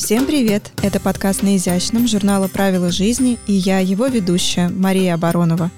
Всем привет! Это подкаст «На изящном» журнала «Правила жизни» и я, его ведущая, Мария Оборонова.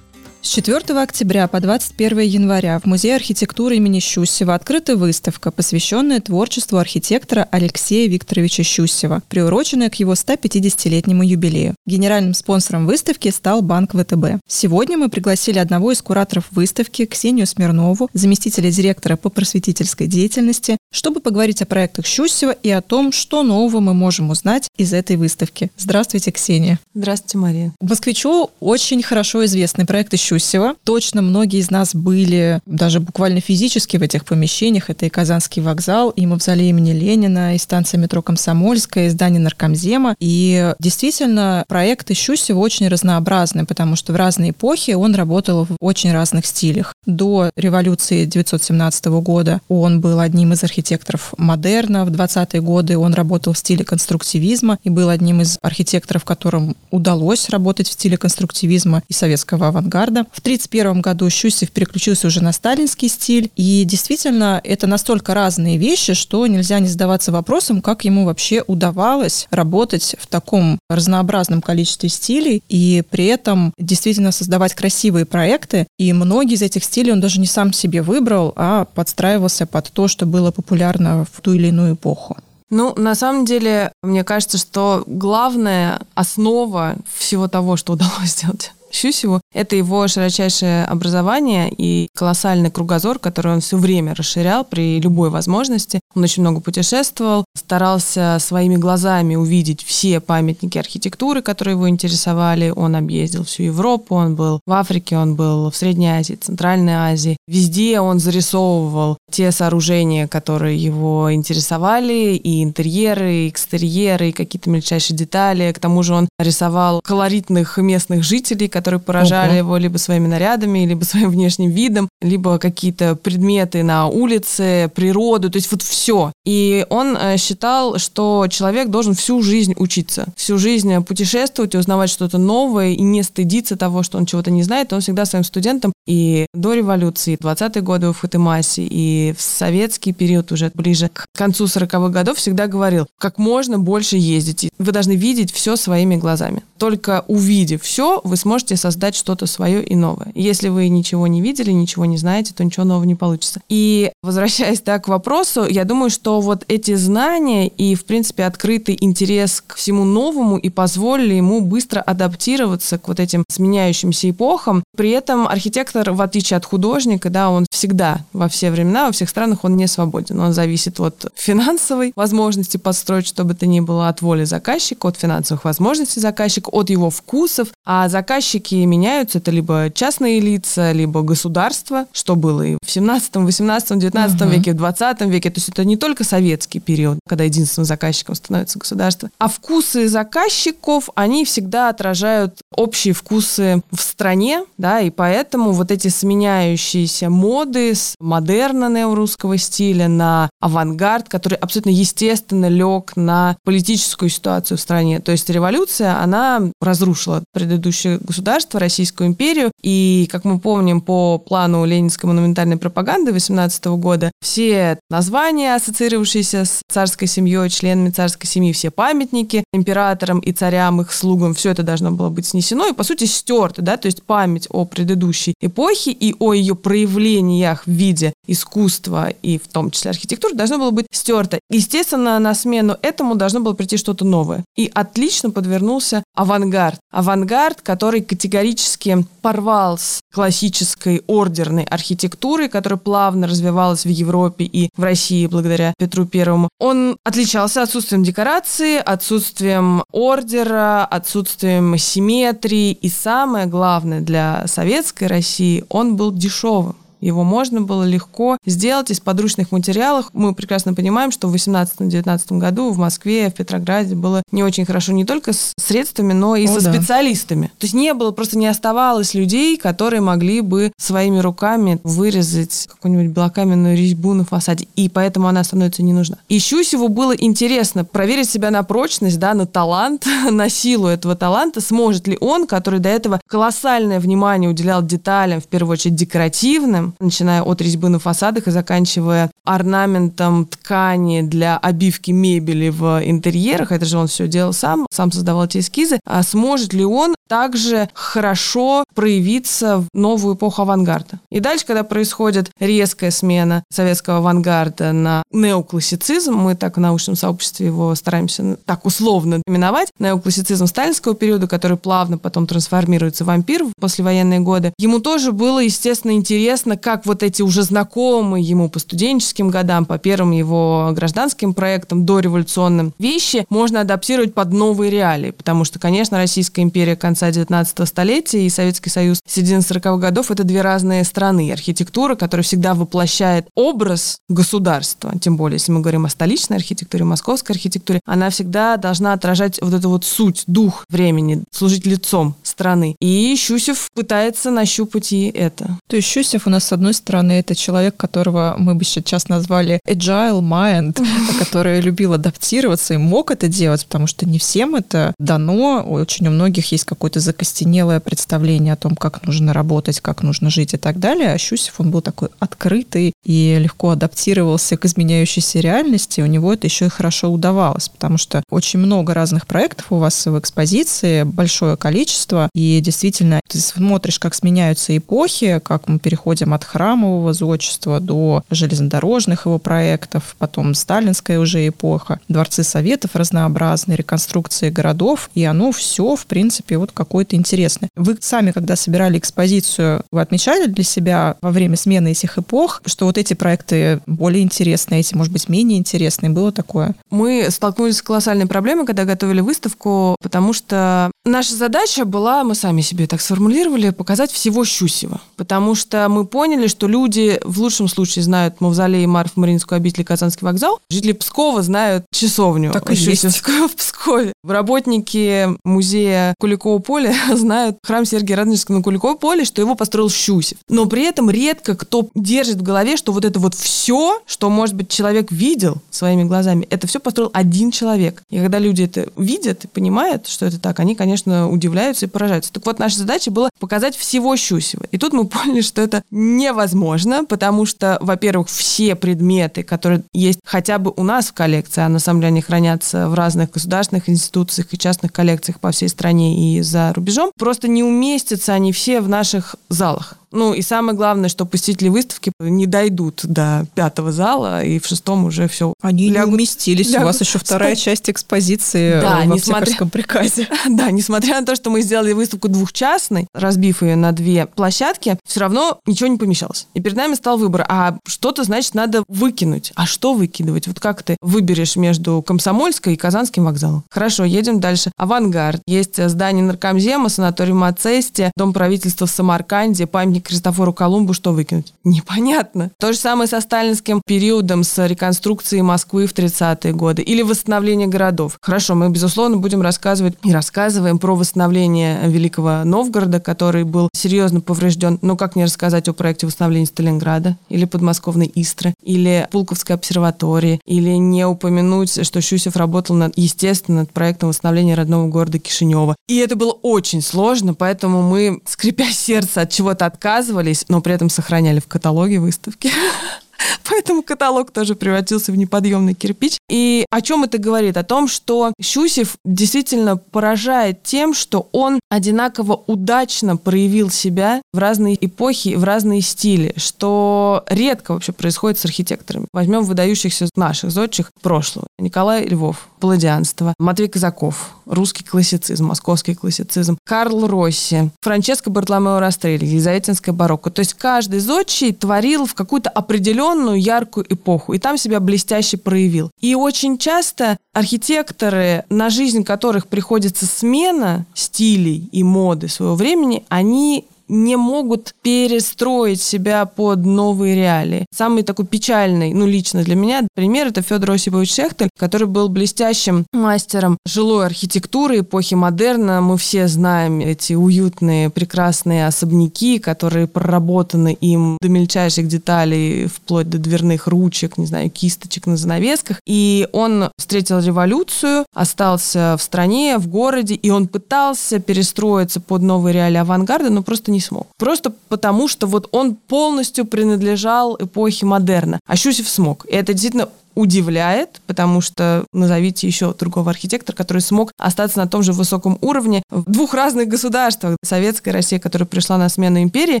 С 4 октября по 21 января в Музее архитектуры имени Щусева открыта выставка, посвященная творчеству архитектора Алексея Викторовича Щусева, приуроченная к его 150-летнему юбилею. Генеральным спонсором выставки стал Банк ВТБ. Сегодня мы пригласили одного из кураторов выставки, Ксению Смирнову, заместителя директора по просветительской деятельности, чтобы поговорить о проектах Щусева и о том, что нового мы можем узнать из этой выставки. Здравствуйте, Ксения. Здравствуйте, Мария. Москвичу очень хорошо известны проекты Щусева. Точно многие из нас были даже буквально физически в этих помещениях. Это и Казанский вокзал, и мавзолей имени Ленина, и станция метро Комсомольская, и здание Наркомзема. И действительно, проекты Щусева очень разнообразны, потому что в разные эпохи он работал в очень разных стилях. До революции 1917 года он был одним из архитекторов модерна. В 20-е годы он работал в стиле конструктивизма и был одним из архитекторов, которым удалось работать в стиле конструктивизма и советского авангарда. В 1931 году Щусев переключился уже на сталинский стиль. И действительно, это настолько разные вещи, что нельзя не задаваться вопросом, как ему вообще удавалось работать в таком разнообразном количестве стилей и при этом действительно создавать красивые проекты. И многие из этих стилей он даже не сам себе выбрал, а подстраивался под то, что было популярно в ту или иную эпоху? Ну, на самом деле, мне кажется, что главная основа всего того, что удалось сделать Щусеву, это его широчайшее образование и колоссальный кругозор, который он все время расширял при любой возможности. Он очень много путешествовал, старался своими глазами увидеть все памятники архитектуры, которые его интересовали. Он объездил всю Европу, он был в Африке, он был в Средней Азии, Центральной Азии. Везде он зарисовывал те сооружения, которые его интересовали, и интерьеры, и экстерьеры, и какие-то мельчайшие детали. К тому же он рисовал колоритных местных жителей, которые поражали Ого. его либо своими нарядами, либо своим внешним видом, либо какие-то предметы на улице, природу, то есть вот все. И он э, считал, что человек должен всю жизнь учиться, всю жизнь путешествовать и узнавать что-то новое и не стыдиться того, что он чего-то не знает. Он всегда своим студентам и до революции, 20-е годы в Фатымасе, и в советский период уже ближе к концу 40-х годов всегда говорил, как можно больше ездить. Вы должны видеть все своими глазами. Только увидев все, вы сможете можете создать что-то свое и новое. Если вы ничего не видели, ничего не знаете, то ничего нового не получится. И возвращаясь да, к вопросу, я думаю, что вот эти знания и, в принципе, открытый интерес к всему новому и позволили ему быстро адаптироваться к вот этим сменяющимся эпохам. При этом архитектор, в отличие от художника, да, он всегда во все времена, во всех странах он не свободен. Он зависит от финансовой возможности подстроить, чтобы это ни было, от воли заказчика, от финансовых возможностей заказчика, от его вкусов. А заказчик заказчики меняются, это либо частные лица, либо государство, что было и в 17, 18, 19 угу. веке, в 20 веке. То есть это не только советский период, когда единственным заказчиком становится государство, а вкусы заказчиков, они всегда отражают общие вкусы в стране, да, и поэтому вот эти сменяющиеся моды с модерна неорусского стиля на авангард, который абсолютно естественно лег на политическую ситуацию в стране. То есть революция, она разрушила предыдущее государство, государство, Российскую империю. И, как мы помним, по плану ленинской монументальной пропаганды 18 года, все названия, ассоциировавшиеся с царской семьей, членами царской семьи, все памятники императорам и царям, их слугам, все это должно было быть снесено и, по сути, стерто, да, то есть память о предыдущей эпохе и о ее проявлениях в виде искусства и в том числе архитектуры должно было быть стерто. Естественно, на смену этому должно было прийти что-то новое. И отлично подвернулся авангард. Авангард, который категорически порвал с классической ордерной архитектурой, которая плавно развивалась в Европе и в России благодаря Петру Первому. Он отличался отсутствием декорации, отсутствием ордера, отсутствием симметрии и самое главное для советской России, он был дешевым. Его можно было легко сделать из подручных материалов. Мы прекрасно понимаем, что в 18-19 году в Москве, в Петрограде было не очень хорошо не только с средствами, но и О, со да. специалистами. То есть не было, просто не оставалось людей, которые могли бы своими руками вырезать какую-нибудь белокаменную резьбу на фасаде. И поэтому она становится не нужна. И Щусеву было интересно проверить себя на прочность, да, на талант, на силу этого таланта. Сможет ли он, который до этого колоссальное внимание уделял деталям, в первую очередь декоративным, начиная от резьбы на фасадах и заканчивая орнаментом ткани для обивки мебели в интерьерах. Это же он все делал сам, сам создавал эти эскизы. А сможет ли он также хорошо проявиться в новую эпоху авангарда? И дальше, когда происходит резкая смена советского авангарда на неоклассицизм, мы так в научном сообществе его стараемся так условно именовать, неоклассицизм сталинского периода, который плавно потом трансформируется в ампир в послевоенные годы, ему тоже было, естественно, интересно, как вот эти уже знакомые ему по студенческим годам, по первым его гражданским проектам, дореволюционным вещи можно адаптировать под новые реалии, потому что, конечно, Российская империя конца 19 столетия и Советский Союз середины 40-х годов — это две разные страны. Архитектура, которая всегда воплощает образ государства, тем более, если мы говорим о столичной архитектуре, московской архитектуре, она всегда должна отражать вот эту вот суть, дух времени, служить лицом страны. И Щусев пытается нащупать и это. То есть Щусев у нас, с одной стороны, это человек, которого мы бы сейчас назвали agile mind, который любил адаптироваться и мог это делать, потому что не всем это дано. Очень у многих есть какое-то закостенелое представление о том, как нужно работать, как нужно жить и так далее. А Щусев, он был такой открытый и легко адаптировался к изменяющейся реальности. У него это еще и хорошо удавалось, потому что очень много разных проектов у вас в экспозиции, большое количество, и действительно ты смотришь, как сменяются эпохи, как мы переходим от храмового зодчества до железнодорожных его проектов, потом сталинская уже эпоха, дворцы советов разнообразные, реконструкции городов, и оно все, в принципе, вот какое-то интересное. Вы сами, когда собирали экспозицию, вы отмечали для себя во время смены этих эпох, что вот эти проекты более интересные, эти, может быть, менее интересные? Было такое? Мы столкнулись с колоссальной проблемой, когда готовили выставку, потому что наша задача была, мы сами себе так сформулировали, показать всего Щусева. Потому что мы поняли, что люди в лучшем случае знают Мавзолей, Марф, Мариинскую обитель, Казанский вокзал. Жители Пскова знают часовню так и Щусевскую в Пскове. Работники музея Куликового поля знают храм Сергия Радонежского на Куликовом поле, что его построил Щусев. Но при этом редко кто держит в голове, что вот это вот все, что, может быть, человек видел своими глазами, это все построил один человек. И когда люди это видят и понимают, что это так, они, конечно, удивляются и поражаются. Так вот, наша задача была показать всего Щусева. И тут мы поняли, что это невозможно, потому что, во-первых, все предметы, которые есть хотя бы у нас в коллекции, а на самом деле они хранятся в разных государственных институциях и частных коллекциях по всей стране и за рубежом, просто не уместятся они все в наших залах. Ну и самое главное, что посетители выставки не дойдут до пятого зала, и в шестом уже все. Они лягут, не уместились. Лягут. У вас еще вторая Спать. часть экспозиции да, в несмотря... приказе. Да, несмотря на то, что мы сделали выставку двухчастной, разбив ее на две площадки, все равно ничего не помещалось. И перед нами стал выбор. А что-то, значит, надо выкинуть. А что выкидывать? Вот как ты выберешь между Комсомольской и Казанским вокзалом? Хорошо, едем дальше. Авангард. Есть здание наркомзема, санаторий Мацесте, дом правительства в Самарканде, памятник Христофору Колумбу что выкинуть? Непонятно. То же самое со сталинским периодом, с реконструкцией Москвы в 30-е годы или восстановление городов. Хорошо, мы, безусловно, будем рассказывать и рассказываем про восстановление Великого Новгорода, который был серьезно поврежден. Но как не рассказать о проекте восстановления Сталинграда или подмосковной Истры, или Пулковской обсерватории, или не упомянуть, что Щусев работал, над, естественно, над проектом восстановления родного города Кишинева. И это было очень сложно, поэтому мы, скрипя сердце, от чего-то отказывались но при этом сохраняли в каталоге выставки. Поэтому каталог тоже превратился в неподъемный кирпич. И о чем это говорит? О том, что Щусев действительно поражает тем, что он одинаково удачно проявил себя в разные эпохи, в разные стили, что редко вообще происходит с архитекторами. Возьмем выдающихся наших зодчих прошлого. Николай Львов, палладианство, Матвей Казаков, русский классицизм, московский классицизм, Карл Росси, Франческо Бартоломео Растрелли, Елизаветинская барокко. То есть каждый зодчий творил в какую-то определенную яркую эпоху, и там себя блестяще проявил. И очень часто архитекторы, на жизнь которых приходится смена стилей и моды своего времени, они не могут перестроить себя под новые реалии. Самый такой печальный, ну, лично для меня, пример, это Федор Осипович Шехтель, который был блестящим мастером жилой архитектуры эпохи модерна. Мы все знаем эти уютные, прекрасные особняки, которые проработаны им до мельчайших деталей, вплоть до дверных ручек, не знаю, кисточек на занавесках. И он встретил революцию, остался в стране, в городе, и он пытался перестроиться под новые реалии авангарда, но просто не смог. Просто потому, что вот он полностью принадлежал эпохе модерна, а Щусев смог. И это действительно удивляет, потому что назовите еще другого архитектора, который смог остаться на том же высоком уровне в двух разных государствах. Советская Россия, которая пришла на смену империи,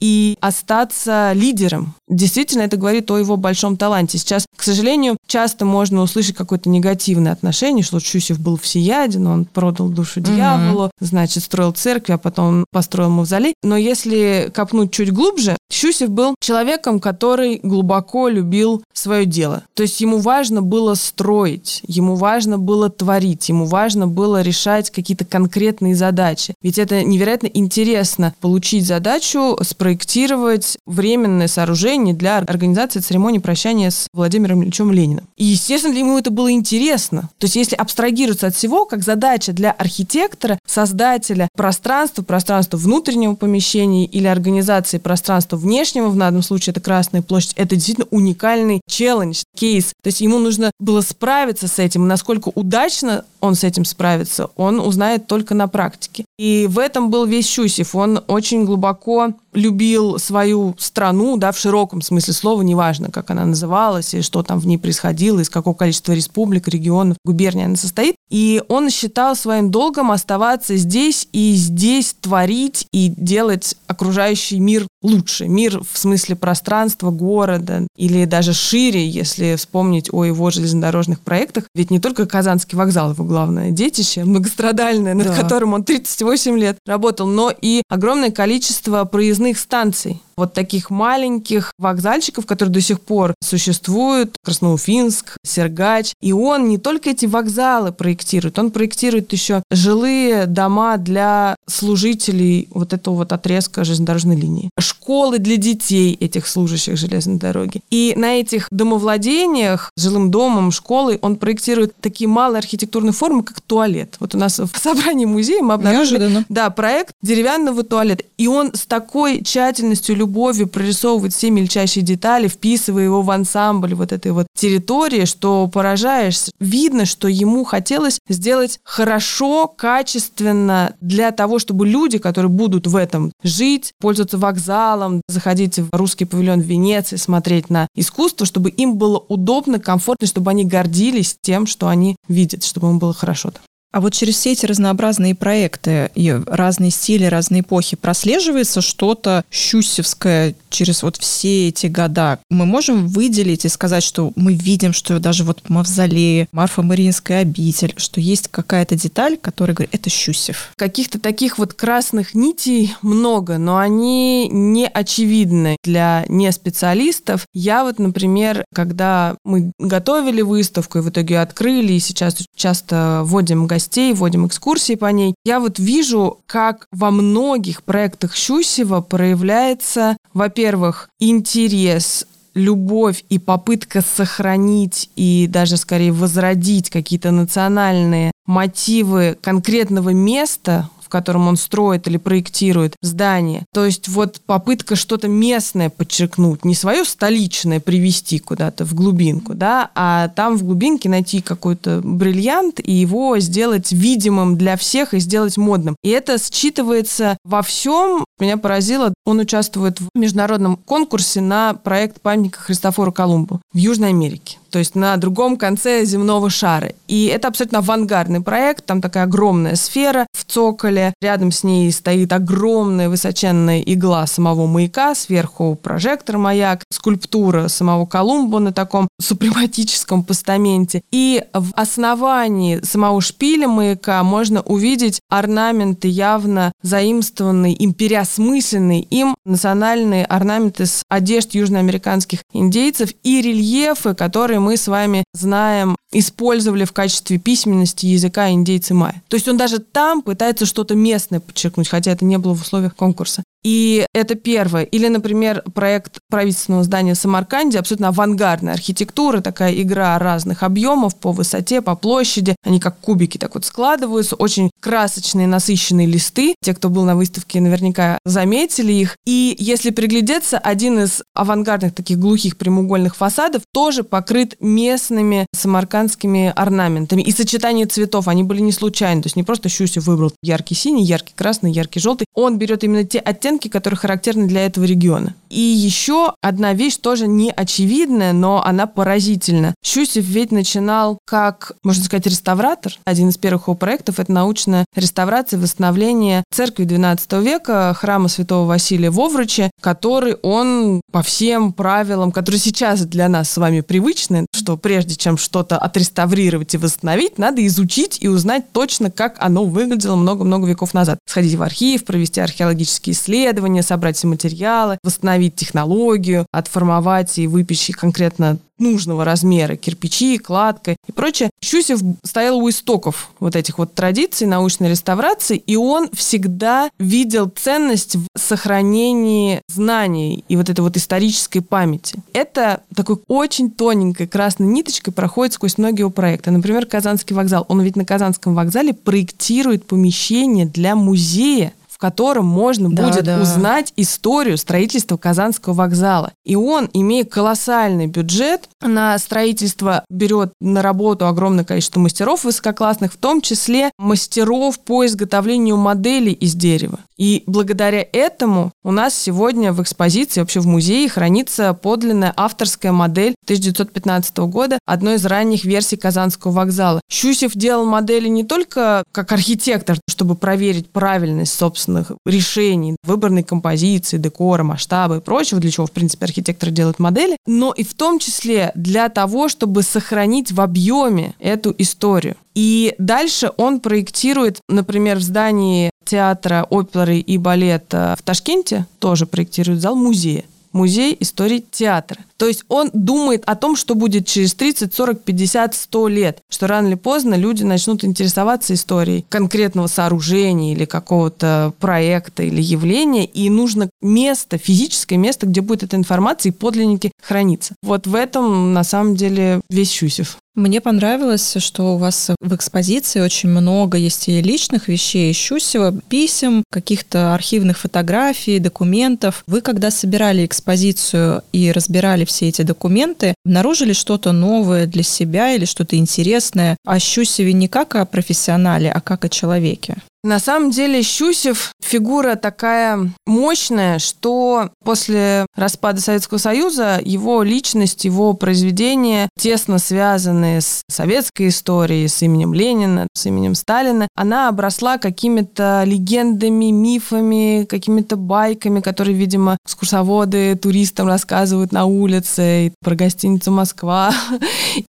и остаться лидером. Действительно, это говорит о его большом таланте. Сейчас, к сожалению, часто можно услышать какое-то негативное отношение, что Чусев был всеяден, он продал душу дьяволу, mm-hmm. значит, строил церковь, а потом построил мавзолей. Но если копнуть чуть глубже, Щусев был человеком, который глубоко любил свое дело. То есть ему важно было строить, ему важно было творить, ему важно было решать какие-то конкретные задачи. Ведь это невероятно интересно получить задачу спроектировать временное сооружение для организации церемонии прощания с Владимиром Ильичем Лениным. И, естественно, ему это было интересно. То есть, если абстрагироваться от всего, как задача для архитектора, создателя пространства, пространства внутреннего помещения или организации пространства внешнего, в данном случае это Красная площадь, это действительно уникальный челлендж, кейс. То есть ему нужно было справиться с этим. Насколько удачно он с этим справится, он узнает только на практике. И в этом был весь Щусев. Он очень глубоко любил свою страну, да, в широком смысле слова, неважно, как она называлась, и что там в ней происходило, из какого количества республик, регионов, губерний она состоит. И он считал своим долгом оставаться здесь и здесь творить и делать окружающий мир лучше. Мир в смысле пространства, города или даже шире, если вспомнить о его железнодорожных проектах. Ведь не только Казанский вокзал его главное детище, многострадальное, над да. которым он 38 лет работал, но и огромное количество проездных станций вот таких маленьких вокзальчиков, которые до сих пор существуют, Красноуфинск, Сергач. И он не только эти вокзалы проектирует, он проектирует еще жилые дома для служителей вот этого вот отрезка железнодорожной линии, школы для детей этих служащих железной дороги. И на этих домовладениях, жилым домом, школой, он проектирует такие малые архитектурные формы, как туалет. Вот у нас в собрании музея мы обнаружили Неожиданно. да, проект деревянного туалета. И он с такой тщательностью, любовью прорисовывает все мельчайшие детали, вписывая его в ансамбль вот этой вот территории, что поражаешься. Видно, что ему хотелось сделать хорошо, качественно для того, чтобы люди, которые будут в этом жить, пользоваться вокзалом, заходить в русский павильон в Венеции, смотреть на искусство, чтобы им было удобно, комфортно, чтобы они гордились тем, что они видят, чтобы им было хорошо там. А вот через все эти разнообразные проекты и разные стили, разные эпохи прослеживается что-то щусевское через вот все эти года. Мы можем выделить и сказать, что мы видим, что даже вот Мавзолее, Марфа-Мариинская обитель, что есть какая-то деталь, которая говорит, это Щусев. Каких-то таких вот красных нитей много, но они не очевидны для неспециалистов. Я вот, например, когда мы готовили выставку и в итоге открыли, и сейчас часто вводим гостей вводим экскурсии по ней. Я вот вижу, как во многих проектах Щусева проявляется, во-первых, интерес любовь и попытка сохранить и даже скорее возродить какие-то национальные мотивы конкретного места, котором он строит или проектирует здание. То есть вот попытка что-то местное подчеркнуть, не свое столичное привести куда-то в глубинку, да, а там в глубинке найти какой-то бриллиант и его сделать видимым для всех и сделать модным. И это считывается во всем. Меня поразило, он участвует в международном конкурсе на проект памятника Христофору Колумбу в Южной Америке то есть на другом конце земного шара. И это абсолютно авангардный проект, там такая огромная сфера в цоколе, рядом с ней стоит огромная высоченная игла самого маяка, сверху прожектор маяк, скульптура самого Колумба на таком супрематическом постаменте. И в основании самого шпиля маяка можно увидеть орнаменты явно заимствованные им, переосмысленные им национальные орнаменты с одежд южноамериканских индейцев и рельефы, которые мы с вами знаем, использовали в качестве письменности языка индейцы майя. То есть он даже там пытается что-то местное подчеркнуть, хотя это не было в условиях конкурса. И это первое. Или, например, проект правительственного здания в Самарканде, абсолютно авангардная архитектура, такая игра разных объемов по высоте, по площади. Они как кубики так вот складываются, очень красочные, насыщенные листы. Те, кто был на выставке, наверняка заметили их. И если приглядеться, один из авангардных таких глухих прямоугольных фасадов тоже покрыт местными самаркандскими орнаментами. И сочетание цветов, они были не случайны. То есть не просто Щусев выбрал яркий синий, яркий красный, яркий желтый. Он берет именно те оттенки, оттенки, которые характерны для этого региона. И еще одна вещь тоже не очевидная, но она поразительна. Щусев ведь начинал как, можно сказать, реставратор. Один из первых его проектов – это научная реставрация восстановление церкви XII века, храма святого Василия в Овруче, который он по всем правилам, которые сейчас для нас с вами привычны, что прежде чем что-то отреставрировать и восстановить, надо изучить и узнать точно, как оно выглядело много-много веков назад. Сходить в архив, провести археологические исследования, собрать все материалы, восстановить технологию, отформовать и выпечь конкретно нужного размера, кирпичи, кладка и прочее. Щусев стоял у истоков вот этих вот традиций научной реставрации, и он всегда видел ценность в сохранении знаний и вот этой вот исторической памяти. Это такой очень тоненькой красной ниточкой проходит сквозь многие его проекты. Например, Казанский вокзал. Он ведь на Казанском вокзале проектирует помещение для музея котором можно да, будет да. узнать историю строительства Казанского вокзала. И он, имея колоссальный бюджет на строительство, берет на работу огромное количество мастеров высококлассных, в том числе мастеров по изготовлению моделей из дерева. И благодаря этому у нас сегодня в экспозиции, вообще в музее, хранится подлинная авторская модель 1915 года одной из ранних версий Казанского вокзала. Щусев делал модели не только как архитектор, чтобы проверить правильность собственных решений, выборной композиции, декора, масштаба и прочего, для чего, в принципе, архитектор делает модели, но и в том числе для того, чтобы сохранить в объеме эту историю. И дальше он проектирует, например, в здании театра, оперы и балета в Ташкенте, тоже проектирует зал музея. Музей истории театра. То есть он думает о том, что будет через 30, 40, 50, 100 лет, что рано или поздно люди начнут интересоваться историей конкретного сооружения или какого-то проекта или явления, и нужно место, физическое место, где будет эта информация и подлинники храниться. Вот в этом на самом деле весь Щусев. Мне понравилось, что у вас в экспозиции очень много есть и личных вещей, Щусева, писем, каких-то архивных фотографий, документов. Вы, когда собирали экспозицию и разбирали все эти документы, обнаружили что-то новое для себя или что-то интересное о Щусеве не как о профессионале, а как о человеке? На самом деле Щусев фигура такая мощная, что после распада Советского Союза его личность, его произведения, тесно связанные с советской историей, с именем Ленина, с именем Сталина, она обросла какими-то легендами, мифами, какими-то байками, которые, видимо, экскурсоводы туристам рассказывают на улице, про гостиницу «Москва».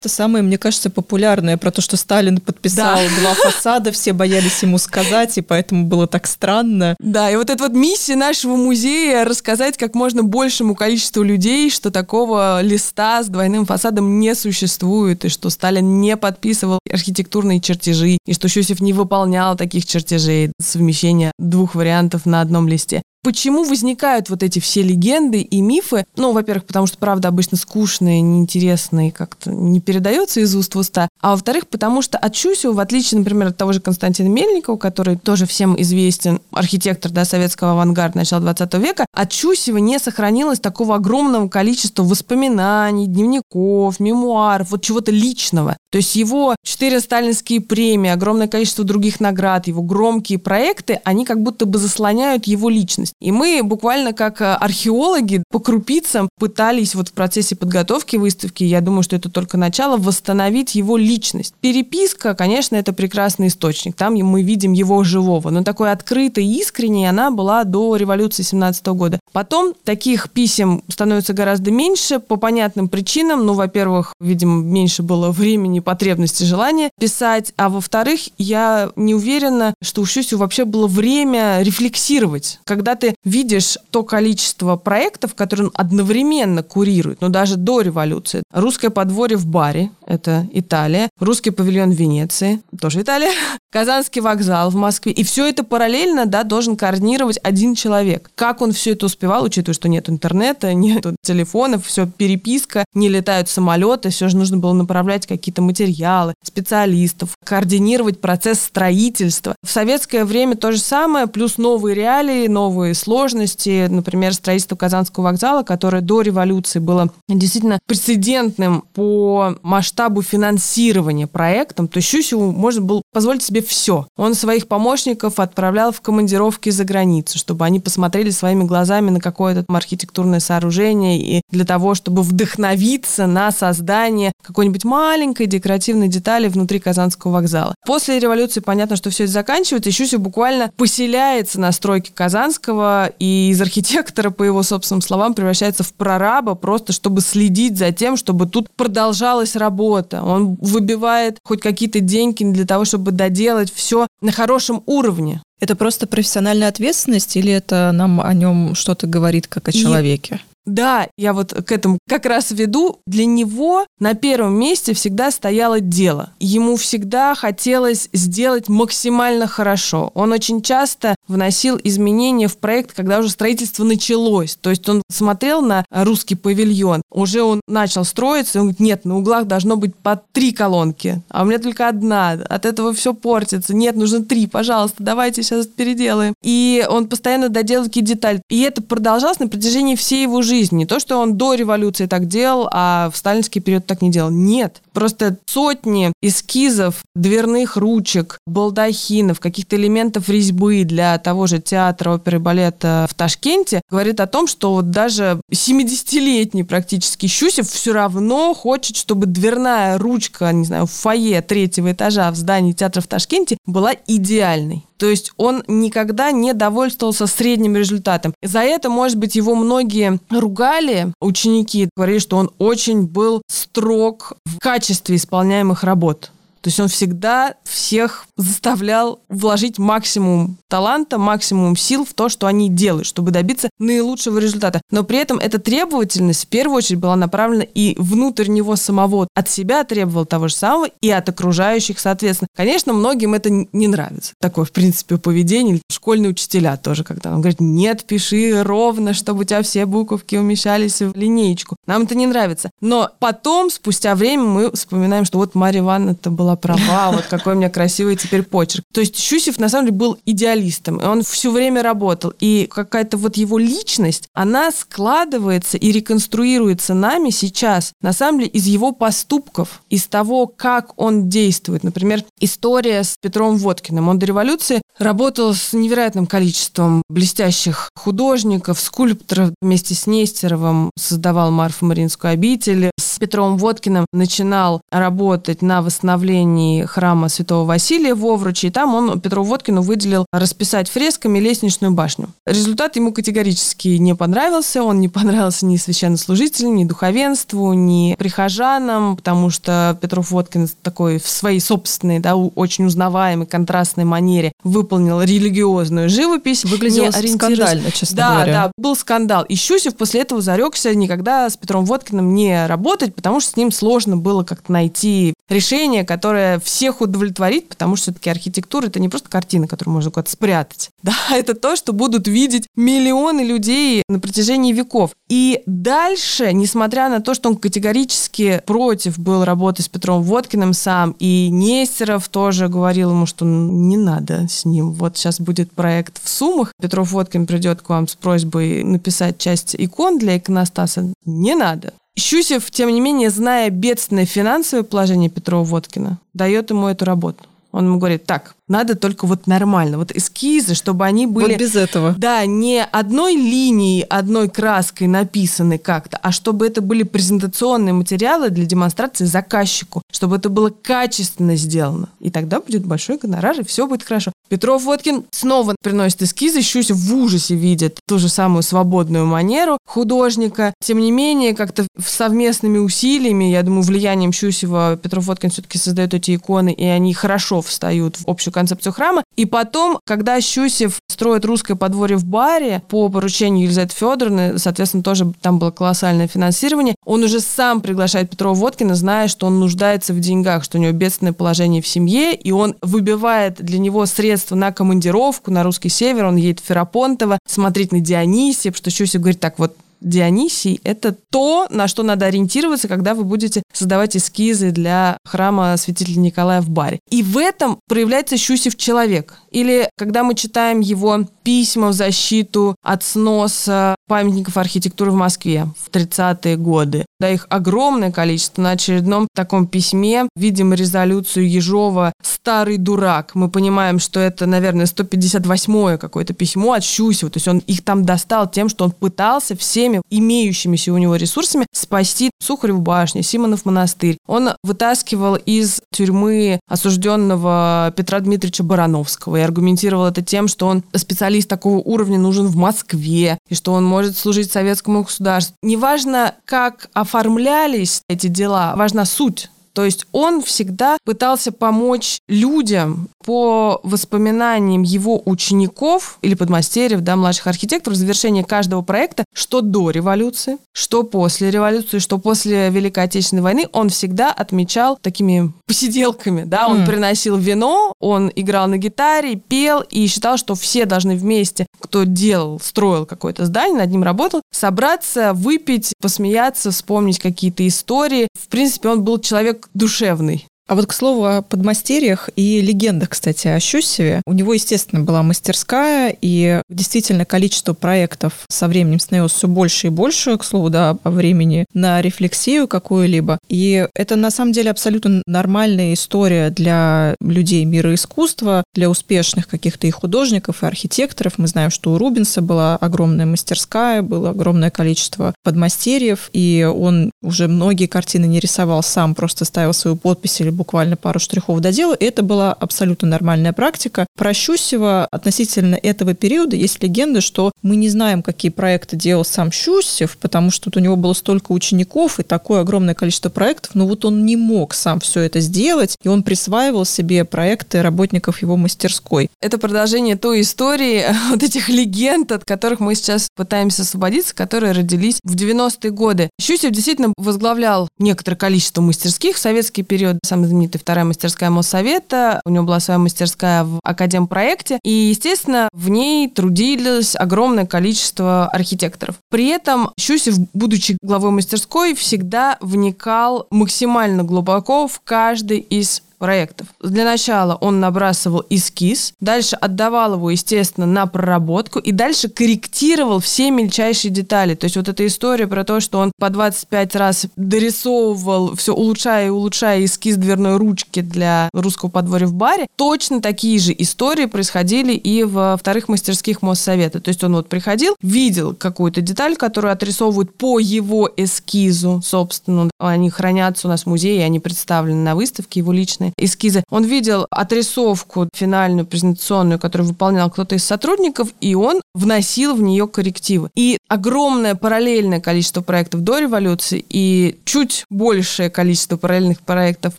Это самое, мне кажется, популярное, про то, что Сталин подписал да. два фасада, все боялись ему сказать, рассказать, и поэтому было так странно. Да, и вот эта вот миссия нашего музея рассказать как можно большему количеству людей, что такого листа с двойным фасадом не существует, и что Сталин не подписывал архитектурные чертежи, и что Щусев не выполнял таких чертежей, совмещения двух вариантов на одном листе. Почему возникают вот эти все легенды и мифы? Ну, во-первых, потому что правда обычно скучная, неинтересная и как-то не передается из уст в уста. А во-вторых, потому что от Чусева, в отличие, например, от того же Константина Мельникова, который тоже всем известен, архитектор да, советского авангарда начала 20 века, от Чусева не сохранилось такого огромного количества воспоминаний, дневников, мемуаров, вот чего-то личного. То есть его четыре сталинские премии, огромное количество других наград, его громкие проекты, они как будто бы заслоняют его личность. И мы буквально как э, археологи по крупицам пытались вот в процессе подготовки выставки, я думаю, что это только начало, восстановить его личность. Переписка, конечно, это прекрасный источник. Там мы видим его живого. Но такой открытой искренней она была до революции 17 года. Потом таких писем становится гораздо меньше по понятным причинам. Ну, во-первых, видимо, меньше было времени, потребности, желания писать. А во-вторых, я не уверена, что у Щусю вообще было время рефлексировать. Когда ты видишь то количество проектов, которые он одновременно курирует, но даже до революции. Русское подворье в баре, это Италия. Русский павильон в Венеции, тоже Италия. Казанский вокзал в Москве. И все это параллельно, да, должен координировать один человек. Как он все это успевал, учитывая, что нет интернета, нет телефонов, все переписка, не летают самолеты, все же нужно было направлять какие-то материалы, специалистов, координировать процесс строительства. В советское время то же самое, плюс новые реалии, новые новые сложности, например, строительство Казанского вокзала, которое до революции было действительно прецедентным по масштабу финансирования проектом, то Щусеву можно было позволить себе все. Он своих помощников отправлял в командировки за границу, чтобы они посмотрели своими глазами на какое-то архитектурное сооружение и для того, чтобы вдохновиться на создание какой-нибудь маленькой декоративной детали внутри Казанского вокзала. После революции понятно, что все это заканчивается, и Щусев буквально поселяется на стройке Казанского, и из архитектора, по его собственным словам, превращается в прораба, просто чтобы следить за тем, чтобы тут продолжалась работа. Он выбивает хоть какие-то деньги для того, чтобы доделать все на хорошем уровне. Это просто профессиональная ответственность или это нам о нем что-то говорит как о человеке? Да, я вот к этому как раз веду. Для него на первом месте всегда стояло дело. Ему всегда хотелось сделать максимально хорошо. Он очень часто вносил изменения в проект, когда уже строительство началось. То есть он смотрел на русский павильон, уже он начал строиться, и он говорит, нет, на углах должно быть по три колонки, а у меня только одна. От этого все портится. Нет, нужно три, пожалуйста, давайте сейчас переделаем. И он постоянно доделал какие детали. И это продолжалось на протяжении всей его жизни жизни. Не то, что он до революции так делал, а в сталинский период так не делал. Нет. Просто сотни эскизов дверных ручек, балдахинов, каких-то элементов резьбы для того же театра оперы и балета в Ташкенте говорит о том, что вот даже 70-летний практически Щусев все равно хочет, чтобы дверная ручка, не знаю, в фойе третьего этажа в здании театра в Ташкенте была идеальной. То есть он никогда не довольствовался средним результатом. За это, может быть, его многие ругали, ученики говорили, что он очень был строг в качестве исполняемых работ. То есть он всегда всех заставлял вложить максимум таланта, максимум сил в то, что они делают, чтобы добиться наилучшего результата. Но при этом эта требовательность в первую очередь была направлена и внутрь него самого. От себя требовал того же самого и от окружающих, соответственно. Конечно, многим это не нравится. Такое, в принципе, поведение. Школьные учителя тоже, когда он говорит, нет, пиши ровно, чтобы у тебя все буковки умещались в линеечку. Нам это не нравится. Но потом, спустя время, мы вспоминаем, что вот Марья Ивановна это была права, вот какой у меня красивый теперь почерк. То есть Щусев на самом деле был идеалистом, и он все время работал, и какая-то вот его личность, она складывается и реконструируется нами сейчас, на самом деле, из его поступков, из того, как он действует. Например, история с Петром Водкиным. Он до революции работал с невероятным количеством блестящих художников, скульпторов. Вместе с Нестеровым создавал Марфу Маринскую обитель. С Петром Водкиным начинал работать на восстановлении храма Святого Василия в Овруче, и там он Петру Водкину выделил расписать фресками лестничную башню. Результат ему категорически не понравился, он не понравился ни священнослужителям, ни духовенству, ни прихожанам, потому что Петров Водкин такой в своей собственной, да, очень узнаваемой, контрастной манере выполнил религиозную живопись. Выглядело скандально, честно да, говоря. Да, да, был скандал. И Щусев после этого зарекся никогда с Петром Водкиным не работать, потому что с ним сложно было как-то найти решение, которое всех удовлетворит, потому что все-таки архитектура это не просто картина, которую можно куда-то спрятать. Да, это то, что будут видеть миллионы людей на протяжении веков. И дальше, несмотря на то, что он категорически против был работы с Петром Водкиным сам, и Нестеров тоже говорил ему, что не надо с ним. Вот сейчас будет проект в Сумах, Петров Водкин придет к вам с просьбой написать часть икон для иконостаса. Не надо. Щусев, тем не менее, зная бедственное финансовое положение Петрова-Водкина, дает ему эту работу. Он ему говорит, так, надо только вот нормально. Вот эскизы, чтобы они были... Вот без этого. Да, не одной линией, одной краской написаны как-то, а чтобы это были презентационные материалы для демонстрации заказчику, чтобы это было качественно сделано. И тогда будет большой гонорар, и все будет хорошо. Петров Водкин снова приносит эскизы, Щусев в ужасе видит ту же самую свободную манеру художника. Тем не менее, как-то совместными усилиями, я думаю, влиянием Щусева Петров Водкин все-таки создает эти иконы, и они хорошо встают в общую концепцию храма. И потом, когда Щусев строит русское подворье в баре по поручению Елизаветы Федоровны, соответственно, тоже там было колоссальное финансирование, он уже сам приглашает Петрова Водкина, зная, что он нуждается в деньгах, что у него бедственное положение в семье, и он выбивает для него средства на командировку на русский север, он едет в Ферапонтово смотреть на Дионисия, что Щусев говорит, так вот, Дионисий — это то, на что надо ориентироваться, когда вы будете создавать эскизы для храма святителя Николая в баре. И в этом проявляется Щусев человек. Или когда мы читаем его письма в защиту от сноса памятников архитектуры в Москве в 30-е годы. Да, их огромное количество. На очередном таком письме видим резолюцию Ежова «Старый дурак». Мы понимаем, что это, наверное, 158-е какое-то письмо от Щусева. То есть он их там достал тем, что он пытался всеми имеющимися у него ресурсами спасти Сухарев башню, Симонов монастырь. Он вытаскивал из тюрьмы осужденного Петра Дмитриевича Барановского и аргументировал это тем, что он специалист такого уровня нужен в Москве, и что он может служить советскому государству. Неважно, как оформлялись эти дела, важна суть то есть он всегда пытался помочь людям по воспоминаниям его учеников или подмастерьев, да, младших архитекторов, завершение каждого проекта, что до революции, что после революции, что после Великой Отечественной войны, он всегда отмечал такими посиделками, да, он mm. приносил вино, он играл на гитаре, пел и считал, что все должны вместе, кто делал, строил какое-то здание, над ним работал, собраться, выпить, посмеяться, вспомнить какие-то истории. В принципе, он был человек душевный. А вот к слову о подмастерьях и легендах, кстати, о Щусеве. У него, естественно, была мастерская, и действительно количество проектов со временем становилось все больше и больше, к слову, да, по времени, на рефлексию какую-либо. И это, на самом деле, абсолютно нормальная история для людей мира искусства, для успешных каких-то и художников, и архитекторов. Мы знаем, что у Рубинса была огромная мастерская, было огромное количество подмастерьев, и он уже многие картины не рисовал сам, просто ставил свою подпись или буквально пару штрихов доделал, и это была абсолютно нормальная практика. Про Щусева относительно этого периода есть легенда, что мы не знаем, какие проекты делал сам Щусев, потому что тут у него было столько учеников и такое огромное количество проектов, но вот он не мог сам все это сделать, и он присваивал себе проекты работников его мастерской. Это продолжение той истории, вот этих легенд, от которых мы сейчас пытаемся освободиться, которые родились в 90-е годы. Щусев действительно возглавлял некоторое количество мастерских в советский период. Сам знаменитая вторая мастерская Моссовета. У него была своя мастерская в Академпроекте. И, естественно, в ней трудилось огромное количество архитекторов. При этом Щусев, будучи главой мастерской, всегда вникал максимально глубоко в каждый из проектов. Для начала он набрасывал эскиз, дальше отдавал его, естественно, на проработку и дальше корректировал все мельчайшие детали. То есть вот эта история про то, что он по 25 раз дорисовывал, все улучшая и улучшая эскиз дверной ручки для русского подворья в баре, точно такие же истории происходили и во вторых мастерских Моссовета. То есть он вот приходил, видел какую-то деталь, которую отрисовывают по его эскизу, собственно. Они хранятся у нас в музее, они представлены на выставке, его личные разные эскизы. Он видел отрисовку финальную, презентационную, которую выполнял кто-то из сотрудников, и он вносил в нее коррективы. И огромное параллельное количество проектов до революции и чуть большее количество параллельных проектов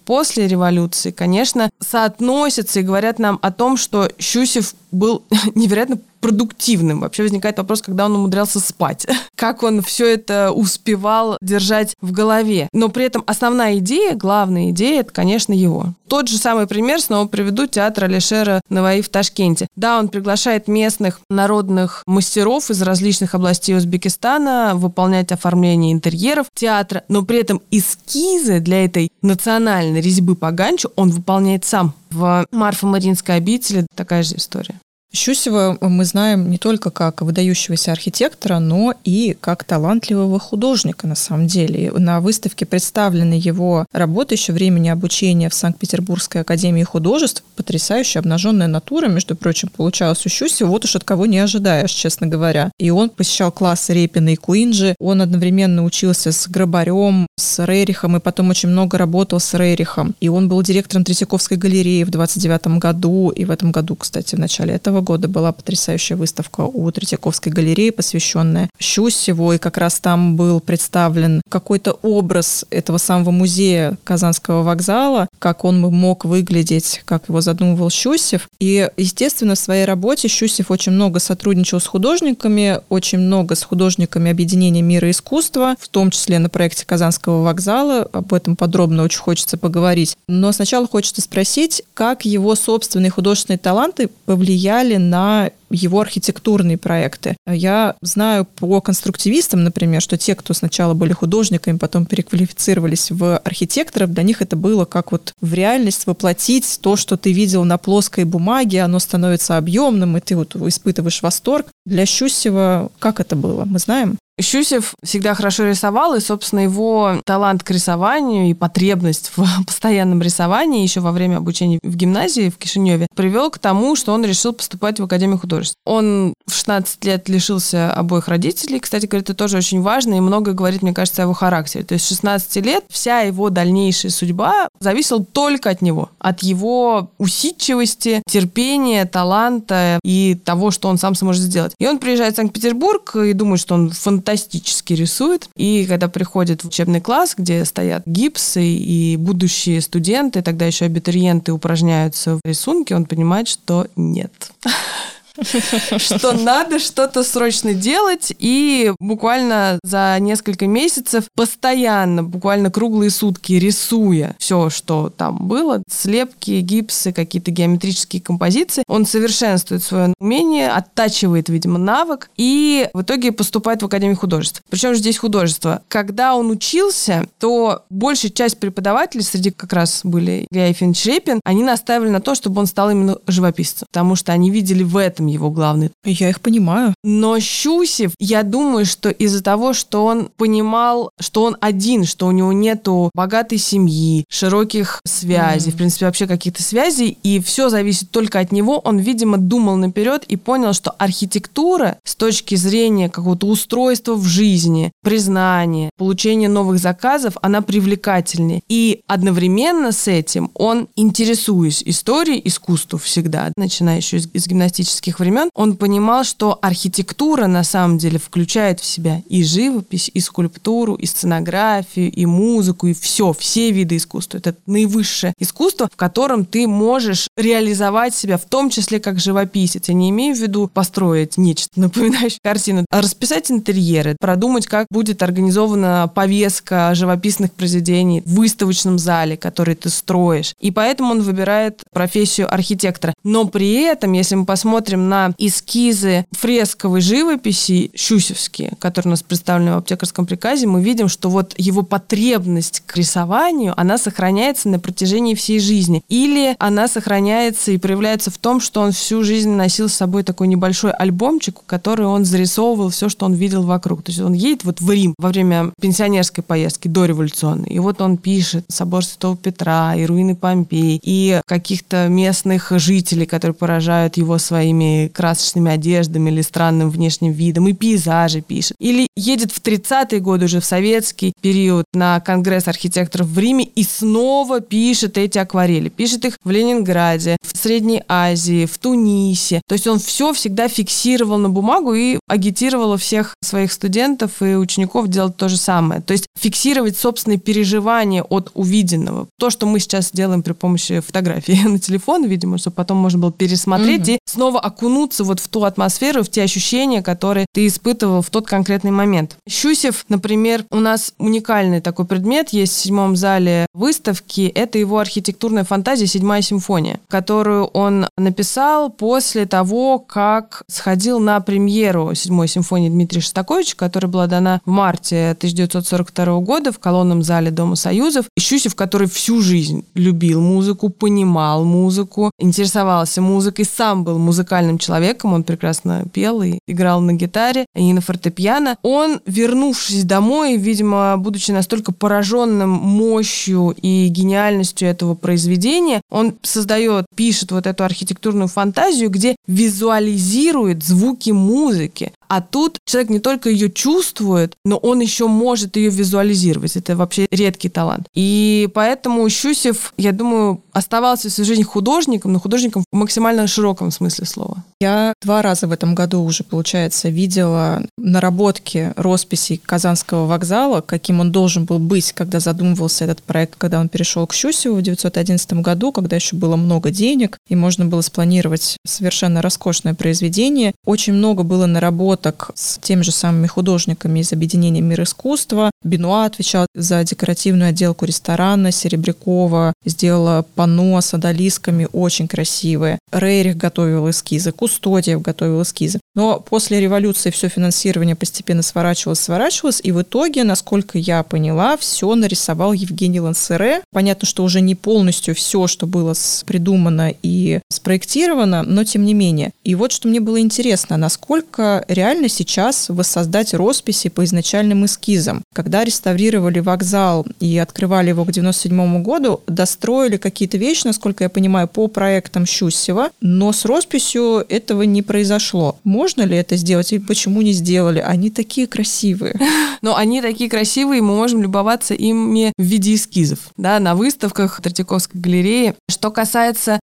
после революции, конечно, соотносятся и говорят нам о том, что Щусев был невероятно продуктивным. Вообще возникает вопрос, когда он умудрялся спать. Как он все это успевал держать в голове. Но при этом основная идея, главная идея, это, конечно, его. Тот же самый пример снова приведу театр Алишера Наваи в Ташкенте. Да, он приглашает местных народных мастеров из различных областей Узбекистана выполнять оформление интерьеров театра, но при этом эскизы для этой национальной резьбы по ганчу он выполняет сам. В Марфа-Маринской обители такая же история. Щусева мы знаем не только как выдающегося архитектора, но и как талантливого художника на самом деле. На выставке представлены его работы еще времени обучения в Санкт-Петербургской академии художеств. Потрясающая обнаженная натура, между прочим, получалась у Щусева. Вот уж от кого не ожидаешь, честно говоря. И он посещал классы Репина и Куинджи. Он одновременно учился с Грабарем, с Рерихом, и потом очень много работал с Рерихом. И он был директором Третьяковской галереи в 29 году, и в этом году, кстати, в начале этого года была потрясающая выставка у Третьяковской галереи, посвященная Щусеву, и как раз там был представлен какой-то образ этого самого музея Казанского вокзала, как он мог выглядеть, как его задумывал Щусев. И, естественно, в своей работе Щусев очень много сотрудничал с художниками, очень много с художниками объединения мира искусства, в том числе на проекте Казанского вокзала. Об этом подробно очень хочется поговорить. Но сначала хочется спросить, как его собственные художественные таланты повлияли повлияли на его архитектурные проекты. Я знаю по конструктивистам, например, что те, кто сначала были художниками, потом переквалифицировались в архитекторов, для них это было как вот в реальность воплотить то, что ты видел на плоской бумаге, оно становится объемным, и ты вот испытываешь восторг. Для Щусева как это было, мы знаем? Щусев всегда хорошо рисовал, и, собственно, его талант к рисованию и потребность в постоянном рисовании еще во время обучения в гимназии в Кишиневе привел к тому, что он решил поступать в Академию художеств. Он в 16 лет лишился обоих родителей. Кстати говоря, это тоже очень важно и много говорит, мне кажется, о его характере. То есть с 16 лет вся его дальнейшая судьба зависела только от него, от его усидчивости, терпения, таланта и того, что он сам сможет сделать. И он приезжает в Санкт-Петербург и думает, что он фантастически рисует. И когда приходит в учебный класс, где стоят гипсы и будущие студенты, тогда еще абитуриенты упражняются в рисунке, он понимает, что нет. что надо что-то срочно делать, и буквально за несколько месяцев постоянно, буквально круглые сутки рисуя все, что там было, слепки, гипсы, какие-то геометрические композиции, он совершенствует свое умение, оттачивает, видимо, навык, и в итоге поступает в Академию художеств. Причем здесь художество. Когда он учился, то большая часть преподавателей, среди как раз были Илья Ефимович Репин, они наставили на то, чтобы он стал именно живописцем, потому что они видели в этом его главный. Я их понимаю. Но Щусев, я думаю, что из-за того, что он понимал, что он один, что у него нету богатой семьи, широких связей, mm. в принципе, вообще каких-то связей, и все зависит только от него, он, видимо, думал наперед и понял, что архитектура с точки зрения какого-то устройства в жизни, признания, получения новых заказов, она привлекательнее. И одновременно с этим он, интересуясь историей искусства всегда, начиная еще из, из гимнастических времен, он понимал, что архитектура на самом деле включает в себя и живопись, и скульптуру, и сценографию, и музыку, и все, все виды искусства. Это наивысшее искусство, в котором ты можешь реализовать себя, в том числе как живописец. Я не имею в виду построить нечто напоминающее картину, а расписать интерьеры, продумать, как будет организована повестка живописных произведений в выставочном зале, который ты строишь. И поэтому он выбирает профессию архитектора. Но при этом, если мы посмотрим на эскизы фресковой живописи щусевские, которые у нас представлены в аптекарском приказе, мы видим, что вот его потребность к рисованию, она сохраняется на протяжении всей жизни. Или она сохраняется и проявляется в том, что он всю жизнь носил с собой такой небольшой альбомчик, который он зарисовывал все, что он видел вокруг. То есть он едет вот в Рим во время пенсионерской поездки, дореволюционной, и вот он пишет собор Святого Петра и руины Помпеи, и каких-то местных жителей, которые поражают его своими красочными одеждами или странным внешним видом, и пейзажи пишет. Или едет в 30-е годы уже в советский период на Конгресс архитекторов в Риме и снова пишет эти акварели. Пишет их в Ленинграде, в Средней Азии, в Тунисе. То есть он все всегда фиксировал на бумагу и агитировал всех своих студентов и учеников делать то же самое. То есть фиксировать собственные переживания от увиденного. То, что мы сейчас делаем при помощи фотографии на телефон, видимо, чтобы потом можно было пересмотреть mm-hmm. и снова окунуться вот в ту атмосферу, в те ощущения, которые ты испытывал в тот конкретный момент. Щусев, например, у нас уникальный такой предмет есть в седьмом зале выставки. Это его архитектурная фантазия «Седьмая симфония», которую он написал после того, как сходил на премьеру седьмой симфонии Дмитрия Шостаковича, которая была дана в марте 1942 года в колонном зале Дома Союзов. Щусев, который всю жизнь любил музыку, понимал музыку, интересовался музыкой, сам был музыкальным человеком, человеком, он прекрасно пел и играл на гитаре и на фортепиано. Он, вернувшись домой, видимо, будучи настолько пораженным мощью и гениальностью этого произведения, он создает, пишет вот эту архитектурную фантазию, где визуализирует звуки музыки. А тут человек не только ее чувствует, но он еще может ее визуализировать. Это вообще редкий талант. И поэтому Щусев, я думаю, оставался всю жизнь художником, но художником в максимально широком смысле слова. Я два раза в этом году уже, получается, видела наработки росписей Казанского вокзала, каким он должен был быть, когда задумывался этот проект, когда он перешел к Щусеву в 1911 году, когда еще было много денег, и можно было спланировать совершенно роскошное произведение. Очень много было наработок работок с теми же самыми художниками из объединения «Мир искусства». Бенуа отвечал за декоративную отделку ресторана, Серебрякова сделала панно с одолисками, очень красивые. Рейрих готовил эскизы, Кустодиев готовил эскизы. Но после революции все финансирование постепенно сворачивалось, сворачивалось, и в итоге, насколько я поняла, все нарисовал Евгений Лансере. Понятно, что уже не полностью все, что было придумано и спроектировано, но тем не менее. И вот что мне было интересно, насколько реально сейчас воссоздать росписи по изначальным эскизам. Когда реставрировали вокзал и открывали его к 97 году, достроили какие-то вещи, насколько я понимаю, по проектам Щусева, но с росписью этого не произошло. Можно ли это сделать и почему не сделали? Они такие красивые. Но они такие красивые, мы можем любоваться ими в виде эскизов, да, на выставках Третьяковской галереи. Что касается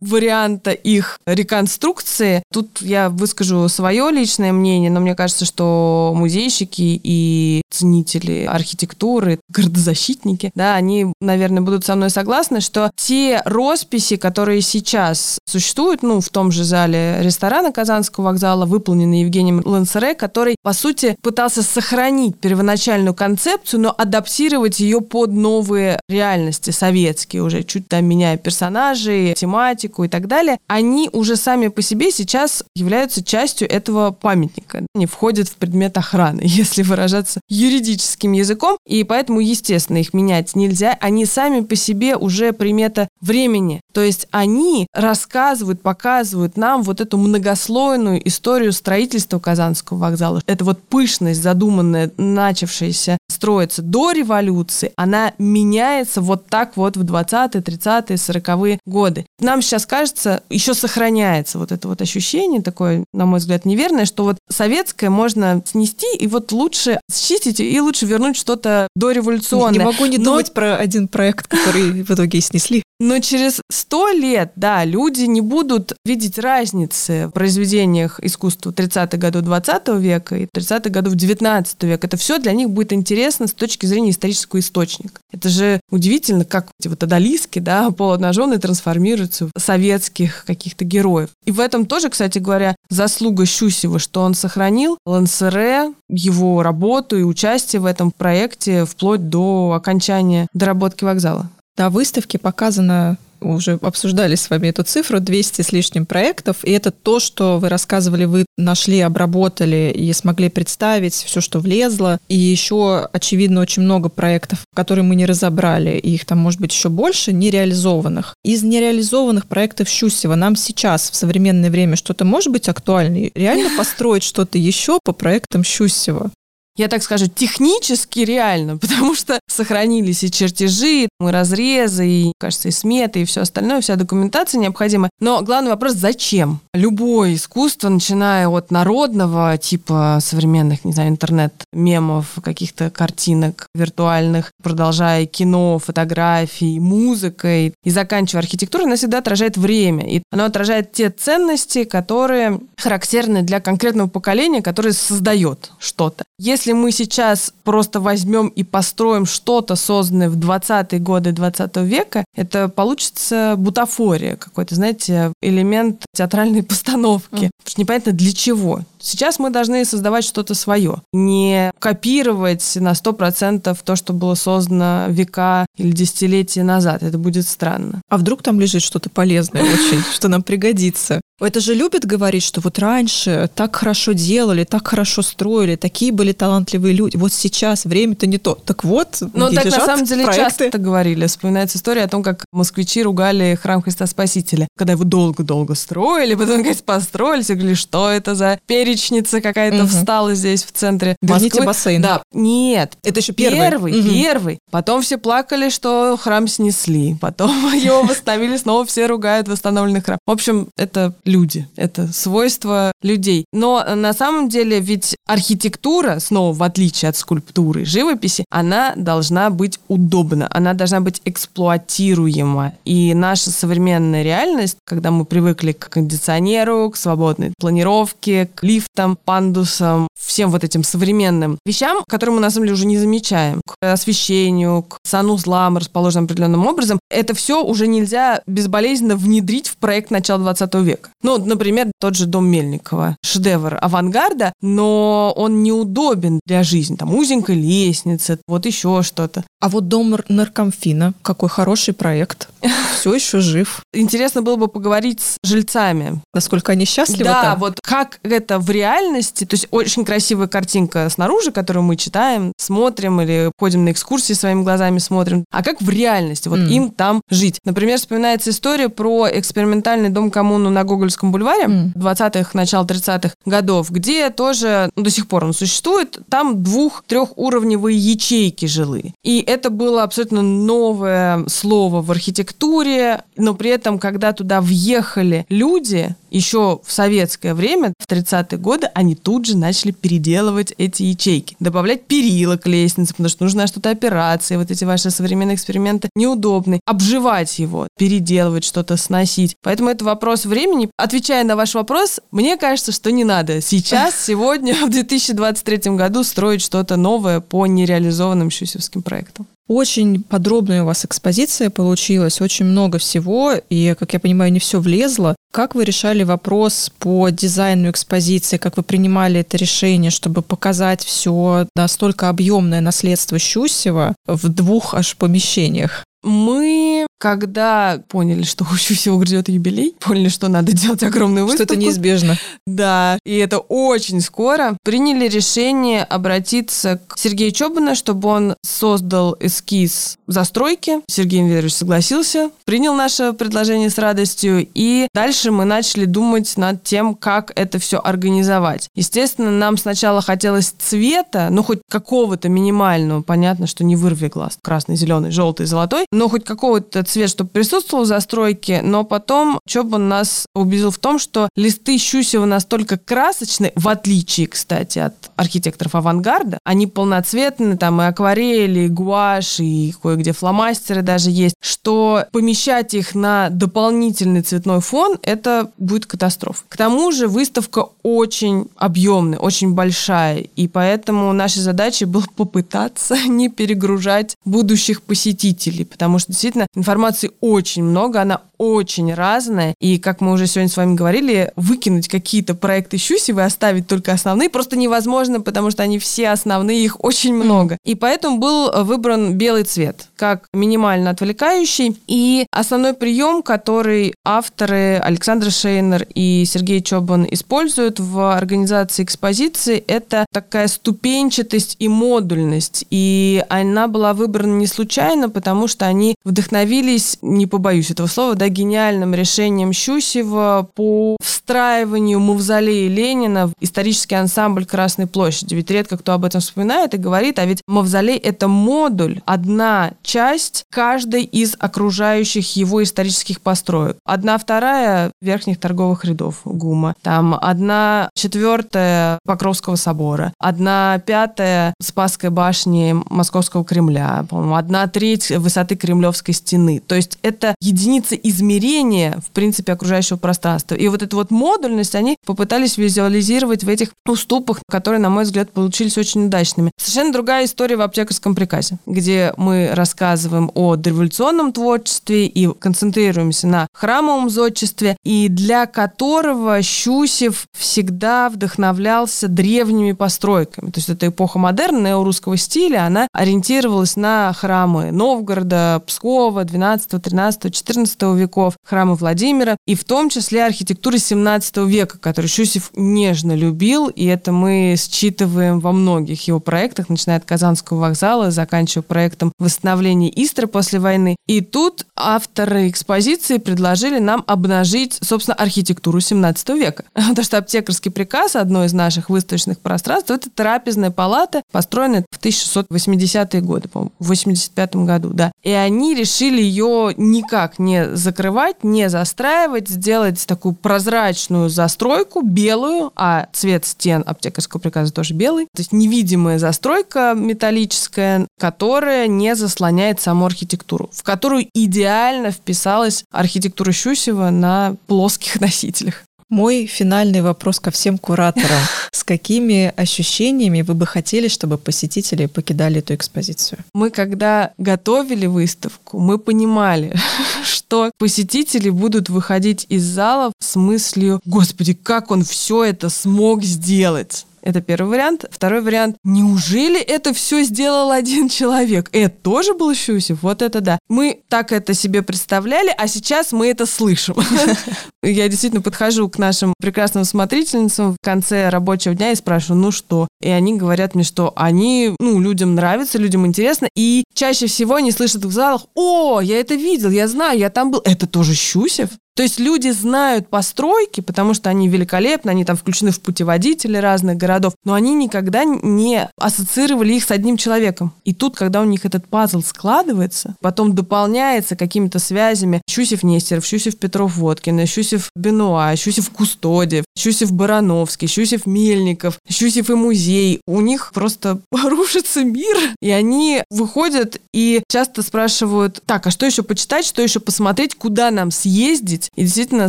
варианта их реконструкции. Тут я выскажу свое личное мнение, но мне кажется, что музейщики и ценители архитектуры, городозащитники, да, они, наверное, будут со мной согласны, что те росписи, которые сейчас существуют, ну, в том же зале ресторана Казанского вокзала, выполненные Евгением Лансере, который, по сути, пытался сохранить первоначальную концепцию, но адаптировать ее под новые реальности советские уже, чуть там меняя персонажей, тематику и так далее, они уже сами по себе сейчас являются частью этого памятника. Они входят в предмет охраны, если выражаться юридическим языком, и поэтому, естественно, их менять нельзя. Они сами по себе уже примета времени. То есть они рассказывают, показывают нам вот эту многослойную историю строительства Казанского вокзала. Это вот пышность, задуманная, начавшаяся строиться до революции, она меняется вот так вот в 20-е, 30-е, 40-е годы нам сейчас кажется, еще сохраняется вот это вот ощущение такое, на мой взгляд, неверное, что вот советское можно снести и вот лучше счистить и лучше вернуть что-то дореволюционное. Не могу не Но... думать про один проект, который в итоге снесли. Но через сто лет, да, люди не будут видеть разницы в произведениях искусства 30-х годов 20 века и 30-х годов 19 века. Это все для них будет интересно с точки зрения исторического источника. Это же удивительно, как эти вот одолиски, да, полуобнаженные трансформируются в советских каких-то героев. И в этом тоже, кстати говоря, заслуга Щусева, что он сохранил Лансере, его работу и участие в этом проекте вплоть до окончания доработки вокзала. На выставке показано уже обсуждали с вами эту цифру, 200 с лишним проектов, и это то, что вы рассказывали, вы нашли, обработали и смогли представить все, что влезло, и еще, очевидно, очень много проектов, которые мы не разобрали, и их там может быть еще больше, нереализованных. Из нереализованных проектов Щусева нам сейчас, в современное время, что-то может быть актуально? Реально построить что-то еще по проектам Щусева? Я так скажу, технически реально, потому что сохранились и чертежи, и разрезы, и, кажется, и сметы, и все остальное, вся документация необходима. Но главный вопрос, зачем? Любое искусство, начиная от народного, типа современных, не знаю, интернет-мемов, каких-то картинок виртуальных, продолжая кино, фотографии, музыкой, и заканчивая архитектурой, оно всегда отражает время. И оно отражает те ценности, которые характерны для конкретного поколения, которое создает что-то. Если мы сейчас просто возьмем и построим что-то, созданное в 20-е годы 20 века, это получится бутафория какой-то, знаете, элемент театральной постановки. Mm. Потому что непонятно для чего. Сейчас мы должны создавать что-то свое. Не копировать на 100% то, что было создано века или десятилетия назад. Это будет странно. А вдруг там лежит что-то полезное очень, что нам пригодится? Это же любят говорить, что вот раньше так хорошо делали, так хорошо строили, такие были талантливые люди. Вот сейчас время-то не то. Так вот, Ну, так на самом деле проекты. часто говорили. Вспоминается история о том, как москвичи ругали храм Христа Спасителя. Когда его долго-долго строили, потом, говорит, построили, все говорили, что это за перечница какая-то угу. встала здесь в центре Верните Москвы. бассейн. Да. Нет. Это еще первый. Первый, угу. первый. Потом все плакали, что храм снесли. Потом его восстановили, снова все ругают восстановленный храм. В общем, это люди. Это свойство людей. Но на самом деле ведь архитектура, снова в отличие от скульптуры, живописи, она должна быть удобна, она должна быть эксплуатируема. И наша современная реальность, когда мы привыкли к кондиционеру, к свободной планировке, к лифтам, пандусам, всем вот этим современным вещам, которые мы на самом деле уже не замечаем, к освещению, к санузлам, расположенным определенным образом, это все уже нельзя безболезненно внедрить в проект начала 20 века. Ну, например, тот же дом Мельникова, шедевр авангарда, но он неудобен для жизни. Там узенькая лестница, вот еще что-то. А вот дом наркомфина, какой хороший проект. Все еще жив. Интересно было бы поговорить с жильцами. Насколько они счастливы Да, там? вот как это в реальности. То есть очень красивая картинка снаружи, которую мы читаем, смотрим или ходим на экскурсии своими глазами смотрим. А как в реальности? Вот mm. им там жить. Например, вспоминается история про экспериментальный дом-коммуну на Гогольском бульваре mm. 20-х, начало 30-х годов, где тоже ну, до сих пор он существует. Там двух-трехуровневые ячейки жилые. И это было абсолютно новое слово в архитектуре, но при этом, когда туда въехали люди, еще в советское время, в 30-е годы, они тут же начали переделывать эти ячейки, добавлять перила к лестнице, потому что нужна что-то операция, вот эти ваши современные эксперименты неудобны, обживать его, переделывать что-то, сносить. Поэтому это вопрос времени. Отвечая на ваш вопрос, мне кажется, что не надо сейчас, сегодня, в 2023 году строить что-то новое по нереализованным щусевским проектам. Очень подробная у вас экспозиция получилась, очень много всего, и, как я понимаю, не все влезло. Как вы решали вопрос по дизайну экспозиции, как вы принимали это решение, чтобы показать все настолько объемное наследство Щусева в двух аж помещениях? Мы, когда поняли, что у всего грядет юбилей, поняли, что надо делать огромную выставку. Что это неизбежно. Да, и это очень скоро. Приняли решение обратиться к Сергею Чобану, чтобы он создал эскиз застройки. Сергей Инверович согласился, принял наше предложение с радостью, и дальше мы начали думать над тем, как это все организовать. Естественно, нам сначала хотелось цвета, ну хоть какого-то минимального, понятно, что не вырви глаз, красный, зеленый, желтый, золотой, но хоть какого-то цвет, чтобы присутствовал в застройке, но потом Чобан нас убедил в том, что листы Щусева настолько красочны, в отличие, кстати, от архитекторов авангарда, они полноцветные, там и акварели, и гуашь, и кое-где фломастеры даже есть, что помещать их на дополнительный цветной фон, это будет катастрофа. К тому же выставка очень объемная, очень большая, и поэтому нашей задачей было попытаться не перегружать будущих посетителей, потому что действительно информации очень много, она очень разная, и, как мы уже сегодня с вами говорили, выкинуть какие-то проекты Щусева и оставить только основные просто невозможно, потому что они все основные, их очень много. И поэтому был выбран белый цвет, как минимально отвлекающий, и основной прием, который авторы Александр Шейнер и Сергей Чобан используют в организации экспозиции, это такая ступенчатость и модульность, и она была выбрана не случайно, потому что они вдохновились, не побоюсь этого слова, да, гениальным решением Щусева по встраиванию мавзолея Ленина в исторический ансамбль Красной площади. Ведь редко кто об этом вспоминает и говорит, а ведь мавзолей — это модуль, одна часть каждой из окружающих его исторических построек. Одна вторая верхних торговых рядов ГУМа, там одна четвертая Покровского собора, одна пятая Спасской башни Московского Кремля, по-моему, одна треть высоты Кремлевской стены. То есть это единица измерения, в принципе, окружающего пространства. И вот эту вот модульность они попытались визуализировать в этих уступах, которые, на мой взгляд, получились очень удачными. Совершенно другая история в аптекарском приказе, где мы рассказываем о дореволюционном творчестве и концентрируемся на храмовом зодчестве, и для которого Щусев всегда вдохновлялся древними постройками. То есть это эпоха модерна, неорусского стиля, она ориентировалась на храмы Новгорода, Пскова, 12, 13, 14 веков, храмы Владимира, и в том числе архитектуры 17 века, которую Щусев нежно любил, и это мы считываем во многих его проектах, начиная от Казанского вокзала, заканчивая проектом восстановления Истры после войны. И тут авторы экспозиции предложили нам обнажить, собственно, архитектуру 17 века. Потому что аптекарский приказ, одно из наших выставочных пространств, это трапезная палата, построенная в 1680-е годы, по-моему, в 85 году, да. И они решили ее никак не закрывать, не застраивать, сделать такую прозрачную застройку, белую, а цвет стен аптекарского приказа тоже белый. То есть невидимая застройка металлическая, которая не заслоняет саму архитектуру, в которую идеально вписалась архитектура Щусева на плоских носителях. Мой финальный вопрос ко всем кураторам. С какими ощущениями вы бы хотели, чтобы посетители покидали эту экспозицию? Мы, когда готовили выставку, мы понимали, что посетители будут выходить из зала с мыслью, господи, как он все это смог сделать. Это первый вариант. Второй вариант. Неужели это все сделал один человек? Это тоже был Щусев? Вот это да. Мы так это себе представляли, а сейчас мы это слышим. Я действительно подхожу к нашим прекрасным смотрительницам в конце рабочего дня и спрашиваю, ну что? И они говорят мне, что они, ну, людям нравятся, людям интересно. И чаще всего они слышат в залах, о, я это видел, я знаю, я там был. Это тоже Щусев? То есть люди знают постройки, потому что они великолепны, они там включены в путеводители разных городов, но они никогда не ассоциировали их с одним человеком. И тут, когда у них этот пазл складывается, потом дополняется какими-то связями Щусев Нестеров, Щусев Петров Водкин, Щусев Бенуа, Щусев Кустодиев, Щусев Барановский, Щусев Мельников, Щусев и музей. У них просто рушится мир, и они выходят и часто спрашивают, так, а что еще почитать, что еще посмотреть, куда нам съездить, ездить и действительно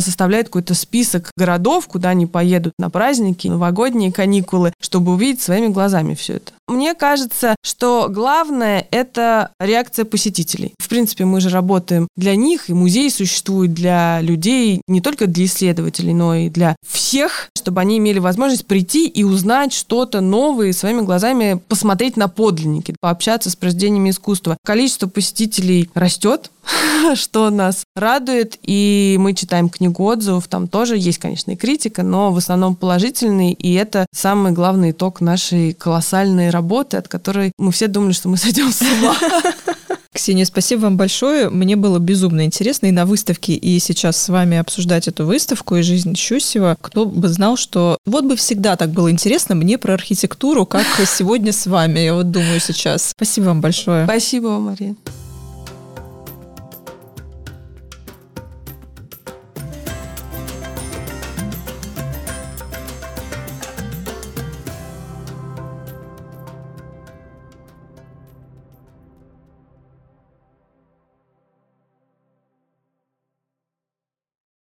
составляет какой-то список городов, куда они поедут на праздники, новогодние каникулы, чтобы увидеть своими глазами все это. Мне кажется, что главное — это реакция посетителей. В принципе, мы же работаем для них, и музей существует для людей, не только для исследователей, но и для всех, чтобы они имели возможность прийти и узнать что-то новое, своими глазами посмотреть на подлинники, пообщаться с произведениями искусства. Количество посетителей растет, что нас радует, и мы читаем книгу отзывов, там тоже есть, конечно, и критика, но в основном положительный, и это самый главный итог нашей колоссальной работы, от которой мы все думали, что мы сойдем с ума. Ксения, спасибо вам большое. Мне было безумно интересно и на выставке, и сейчас с вами обсуждать эту выставку и жизнь Щусева. Кто бы знал, что вот бы всегда так было интересно мне про архитектуру, как сегодня с вами. Я вот думаю сейчас. Спасибо вам большое. Спасибо вам, Мария.